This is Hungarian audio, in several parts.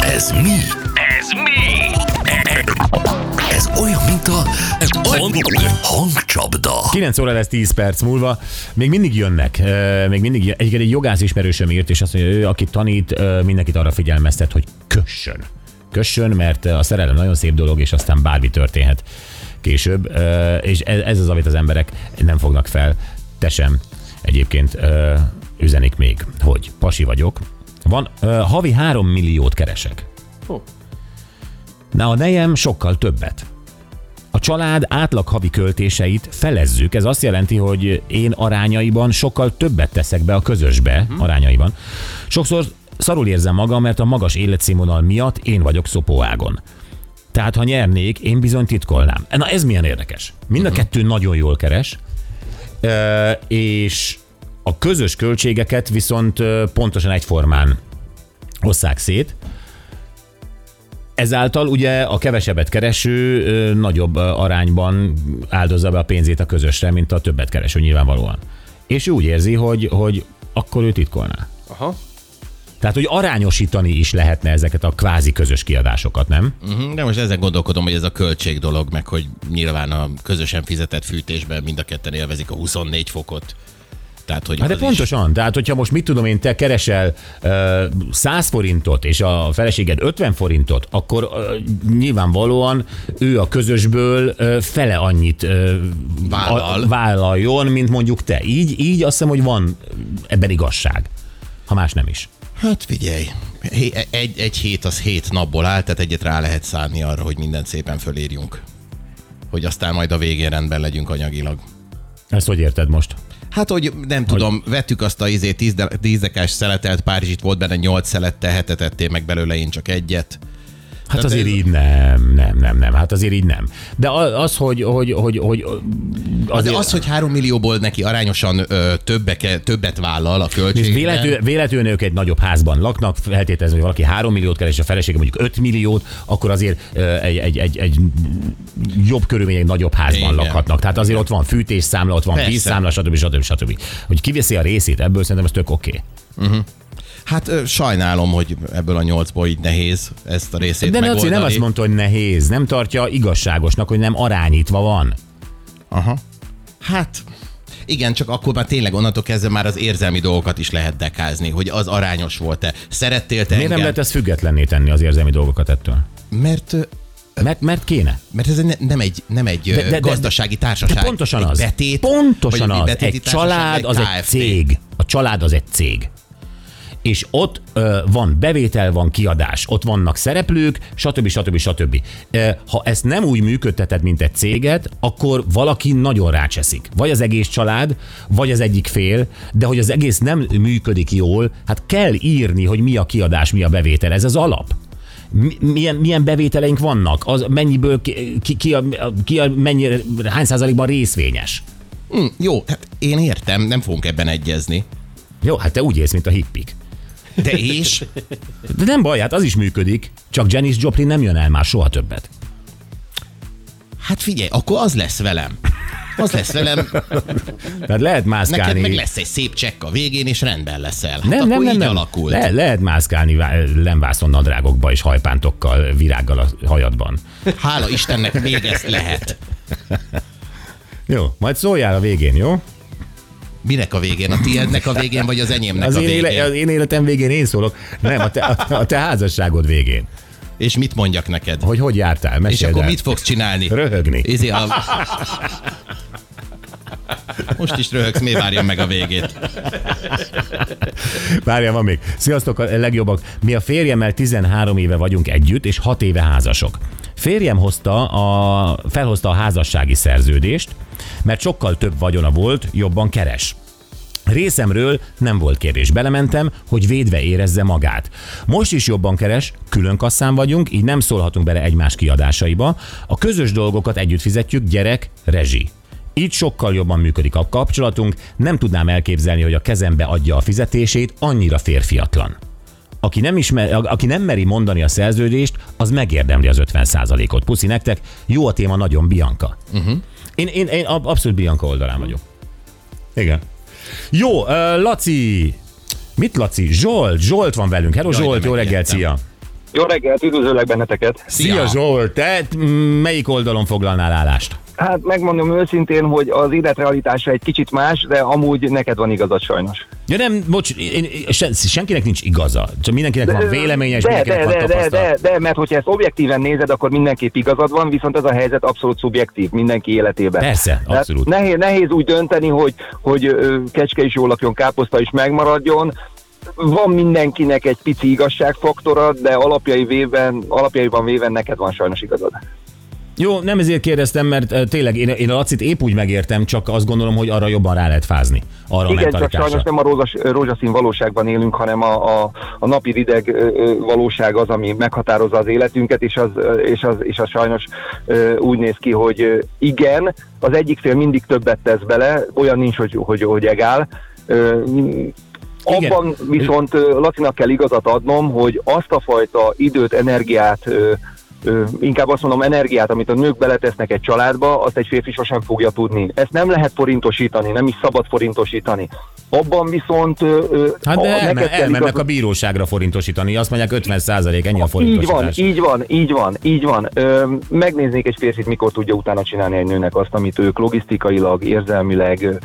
Ez mi? Ez mi? Ez olyan, mint a hangcsapda. 9 óra lesz 10 perc múlva. Még mindig jönnek. Még mindig jön. Egyébként egy jogász ismerősöm írt, és azt mondja, ő, aki tanít, mindenkit arra figyelmeztet, hogy kössön. Kössön, mert a szerelem nagyon szép dolog, és aztán bármi történhet később. És ez ez az, amit az emberek nem fognak fel. Te sem. Egyébként üzenik még, hogy pasi vagyok. Van, ö, havi 3 milliót keresek. Na, a nejem sokkal többet. A család átlag havi költéseit felezzük. Ez azt jelenti, hogy én arányaiban sokkal többet teszek be a közösbe, arányaiban. Sokszor szarul érzem magam, mert a magas életszínvonal miatt én vagyok szopóágon. Tehát, ha nyernék, én bizony titkolnám. Na, ez milyen érdekes. Mind a kettő nagyon jól keres, és a közös költségeket viszont pontosan egyformán osszák szét. Ezáltal ugye a kevesebbet kereső ö, nagyobb arányban áldozza be a pénzét a közösre, mint a többet kereső nyilvánvalóan. És ő úgy érzi, hogy, hogy akkor ő titkolná. Aha. Tehát, hogy arányosítani is lehetne ezeket a kvázi közös kiadásokat, nem? Mhm, De most ezen gondolkodom, hogy ez a költség dolog, meg hogy nyilván a közösen fizetett fűtésben mind a ketten élvezik a 24 fokot. Tehát, hogy Hát de az is- pontosan. Tehát, hogyha most mit tudom én, te keresel uh, 100 forintot, és a feleséged 50 forintot, akkor uh, nyilvánvalóan ő a közösből uh, fele annyit uh, Vállal. A, vállaljon, mint mondjuk te. Így, így azt hiszem, hogy van ebben igazság. Ha más nem is. Hát figyelj, egy, egy hét az hét napból áll, tehát egyet rá lehet szállni arra, hogy mindent szépen fölírjunk. Hogy aztán majd a végén rendben legyünk anyagilag. Ezt hogy érted most? Hát, hogy nem tudom, vettük azt a izé tízdekás szeletelt Párizsit, volt benne nyolc szelet, te hetet ettél meg belőle, én csak egyet. Hát Tehát azért ez- így nem, nem, nem, nem. Hát azért így nem. De az, hogy, hogy, hogy, hogy De azért, az, hogy három millióból neki arányosan ö, többe, ke- többet vállal a és költségben. véletlenül, ők egy nagyobb házban laknak, feltételezve, hogy valaki 3 milliót keres, a felesége mondjuk 5 milliót, akkor azért ö, egy, egy, egy, egy jobb körülmények nagyobb házban Igen. lakhatnak. Tehát azért ott van fűtésszámla, ott van Persze. vízszámla, stb. stb. stb. Hogy kiveszi a részét ebből, szerintem ez tök oké. Okay. Hát sajnálom, hogy ebből a nyolcból így nehéz ezt a részét De megoldani. Nem azt mondta, hogy nehéz, nem tartja igazságosnak, hogy nem arányítva van. Aha. Hát igen, csak akkor már tényleg onnantól kezdve már az érzelmi dolgokat is lehet dekázni, hogy az arányos volt-e. Szerettél te Miért nem lehet ezt függetlenné tenni az érzelmi dolgokat ettől? Mert, Mert, mert kéne. mert ez ne, nem egy, nem egy De- de, gazdasági társaság. De pontosan egy az. Betét, pontosan az. Egy család az egy cég. A család az egy cég. És ott ö, van bevétel, van kiadás, ott vannak szereplők, stb. stb. stb. Ö, ha ezt nem úgy működteted, mint egy céget, akkor valaki nagyon rácseszik. Vagy az egész család, vagy az egyik fél, de hogy az egész nem működik jól, hát kell írni, hogy mi a kiadás, mi a bevétel. Ez az alap. Mi- milyen, milyen bevételeink vannak, az mennyiből ki, ki, ki, a, ki a, mennyire, hány százalékban részvényes. Hm, jó, hát én értem, nem fogunk ebben egyezni. Jó, hát te úgy élsz, mint a hippik. De és? De nem baj, hát az is működik, csak Janis Joplin nem jön el már soha többet. Hát figyelj, akkor az lesz velem. Az lesz velem, Tehát lehet mászkálni. neked meg lesz egy szép csekk a végén, és rendben leszel. Hát nem, akkor nem, nem, így nem. alakult. Le, lehet mászkálni vá- lemvászon nadrágokba és hajpántokkal, virággal a hajadban. Hála Istennek még ezt lehet. Jó, majd szóljál a végén, jó? Minek a végén? A tiédnek a végén, vagy az enyémnek Az a én, végén? éle, az én életem végén én szólok, nem, a te, a, a te házasságod végén. És mit mondjak neked? Hogy hogy jártál, És meséld akkor el. mit fogsz csinálni? Röhögni. Izé a... Most is röhögsz, mi várjon meg a végét? Várjál, van még. Sziasztok, a legjobbak. Mi a férjemmel 13 éve vagyunk együtt, és 6 éve házasok. Férjem hozta a, felhozta a házassági szerződést, mert sokkal több vagyona volt, jobban keres. Részemről nem volt kérdés. Belementem, hogy védve érezze magát. Most is jobban keres, külön kasszán vagyunk, így nem szólhatunk bele egymás kiadásaiba. A közös dolgokat együtt fizetjük, gyerek, rezsi. Így sokkal jobban működik a kapcsolatunk, nem tudnám elképzelni, hogy a kezembe adja a fizetését, annyira férfiatlan. Aki nem, ismer, aki nem meri mondani a szerződést, az megérdemli az 50%-ot. Puszi nektek, jó a téma, nagyon Bianca. Uh-huh. Én, én, én ab- abszolút Bianca oldalán vagyok. Igen. Jó, uh, Laci, mit Laci? Zsolt, Zsolt van velünk. Hello Jaj, Zsolt, jó reggelt, megértem. szia! Jó reggelt, üdvözöllek benneteket. Szia Zsolt, te melyik oldalon foglalnál állást? Hát megmondom őszintén, hogy az életrealitása egy kicsit más, de amúgy neked van igazad sajnos. Ja nem, bocs, én, sen, senkinek nincs igaza. Csak mindenkinek van véleménye, és de, mindenkinek de, van de, de, de, de, mert hogyha ezt objektíven nézed, akkor mindenképp igazad van, viszont ez a helyzet abszolút szubjektív mindenki életében. Persze, Tehát abszolút. Nehéz, nehéz úgy dönteni, hogy, hogy kecske is jól lakjon, káposzta is megmaradjon. Van mindenkinek egy pici igazságfaktora, de alapjai véven, alapjaiban véven neked van sajnos igazad. Jó, nem ezért kérdeztem, mert tényleg én, én a Lacit épp úgy megértem, csak azt gondolom, hogy arra jobban rá lehet fázni. Arra Igen, csak sajnos nem a rózsas, rózsaszín valóságban élünk, hanem a, a, a napi rideg valóság az, ami meghatározza az életünket, és az, és az, és az sajnos úgy néz ki, hogy igen, az egyik fél mindig többet tesz bele, olyan nincs, hogy, hogy, hogy egál. Igen. Abban viszont Lacinak kell igazat adnom, hogy azt a fajta időt, energiát, inkább azt mondom energiát, amit a nők beletesznek egy családba, azt egy férfi sosem fogja tudni. Ezt nem lehet forintosítani, nem is szabad forintosítani. Abban viszont... Hát de elme, elmennek a bíróságra forintosítani, azt mondják 50 százalék, ennyi a így van, forintosítás. így van, így van, így van. Megnéznék egy férfit, mikor tudja utána csinálni egy nőnek azt, amit ők logisztikailag, érzelmileg,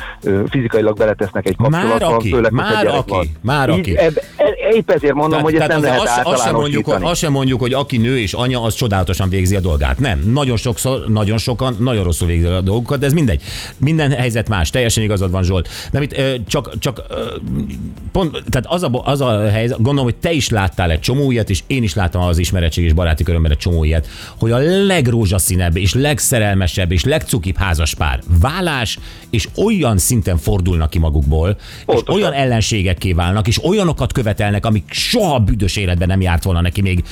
fizikailag beletesznek egy Már kapcsolatba. aki, főleg, már aki, már Így, aki. Eb, e- épp ezért mondom, hogy ezt nem lehet azt, azt, sem mondjuk, hogy, azt sem mondjuk, hogy aki nő és anya, az csodálatosan végzi a dolgát. Nem. Nagyon sokszor, nagyon sokan nagyon rosszul végzi a dolgokat, de ez mindegy. Minden helyzet más. Teljesen igazad van, Zsolt. Nem itt csak, csak pont, tehát az a, az a helyzet, gondolom, hogy te is láttál egy csomó ilyet, és én is láttam az ismeretség és baráti körömben egy csomó ilyet, hogy a legrózsaszínebb és legszerelmesebb és legcukibb házas pár vállás, és olyan szinten fordulnak ki magukból, és Pontosan. olyan ellenségekké válnak, és olyanokat követelnek, amik soha büdös életben nem járt volna neki még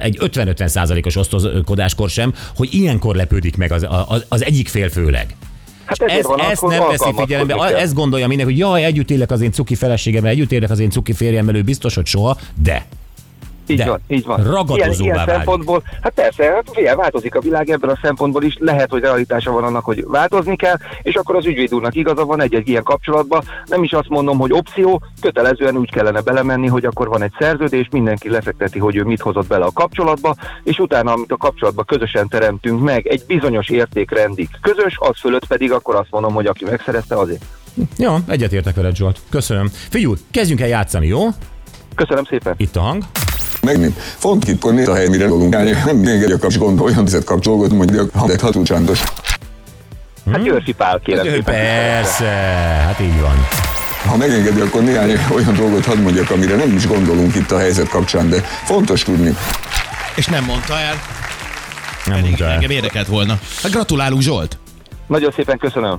egy 50-50 százalékos osztoskodáskor sem, hogy ilyenkor lepődik meg az, az, az egyik fél főleg. Hát Ez, van ezt nem veszi figyelembe, kell. ezt gondolja mindenki, hogy jaj, együtt élek az én cuki feleségemmel, együtt élek az én cuki férjemmel, ő biztos, hogy soha, de Így De van, így van. ragadozóvá ilyen, ilyen válik. szempontból, hát persze, hát figyelj, változik a világ ebből a szempontból is, lehet, hogy realitása van annak, hogy változni kell, és akkor az ügyvéd úrnak igaza van egy-egy ilyen kapcsolatban. Nem is azt mondom, hogy opció, kötelezően úgy kellene belemenni, hogy akkor van egy szerződés, mindenki lefekteti, hogy ő mit hozott bele a kapcsolatba, és utána, amit a kapcsolatba közösen teremtünk meg, egy bizonyos értékrendig közös, az fölött pedig akkor azt mondom, hogy aki megszerezte, azért. jó, egyetértek veled, Zsolt. Köszönöm. Figyú, kezdjünk el játszani, jó? Köszönöm szépen. Itt a hang. Megint font itt pont a hely, mire dolgunk állni. Nem még egy kapcs gond, olyan tizet kapcsolódott, mondjuk, ha de hatú csántos. Hát Györfi Pál, kérem szépen. persze, hát így van. Ha megengedi, akkor néhány olyan dolgot hadd mondjak, amire nem is gondolunk itt a helyzet kapcsán, de fontos tudni. És nem mondta el. Nem Pedig mondta el. engem érdekelt volna. Hát gratulálunk Zsolt. Nagyon szépen köszönöm.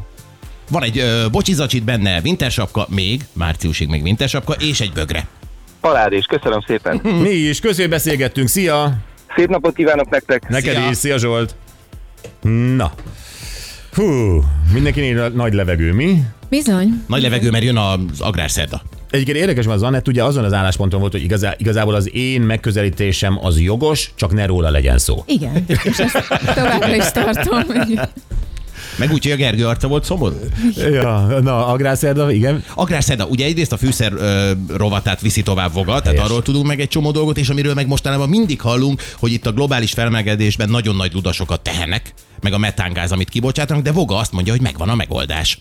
Van egy ö, bocsizacsit benne, wintersapka, még, márciusig még wintersapka, és egy bögre. Parádés, köszönöm szépen. Mi is, közé beszélgettünk, szia! Szép napot kívánok nektek. Neked Szia. is, szia Zsolt! Na. Hú, mindenkinél nagy levegő, mi? Bizony. Nagy levegő, mert jön az agrárszerda. Egyébként érdekes, mert az Anett ugye azon az állásponton volt, hogy igazá, igazából az én megközelítésem az jogos, csak ne róla legyen szó. Igen. És ezt továbbra is tartom. Meg úgy, hogy a Gergő arca volt szomorú. Ja, na, agrárszerda, igen. Agrárszerda, ugye egyrészt a fűszer ö, rovatát viszi tovább voga, tehát arról tudunk meg egy csomó dolgot, és amiről meg mostanában mindig hallunk, hogy itt a globális felmelegedésben nagyon nagy ludasokat tehenek, meg a metángáz, amit kibocsátanak, de Voga azt mondja, hogy megvan a megoldás.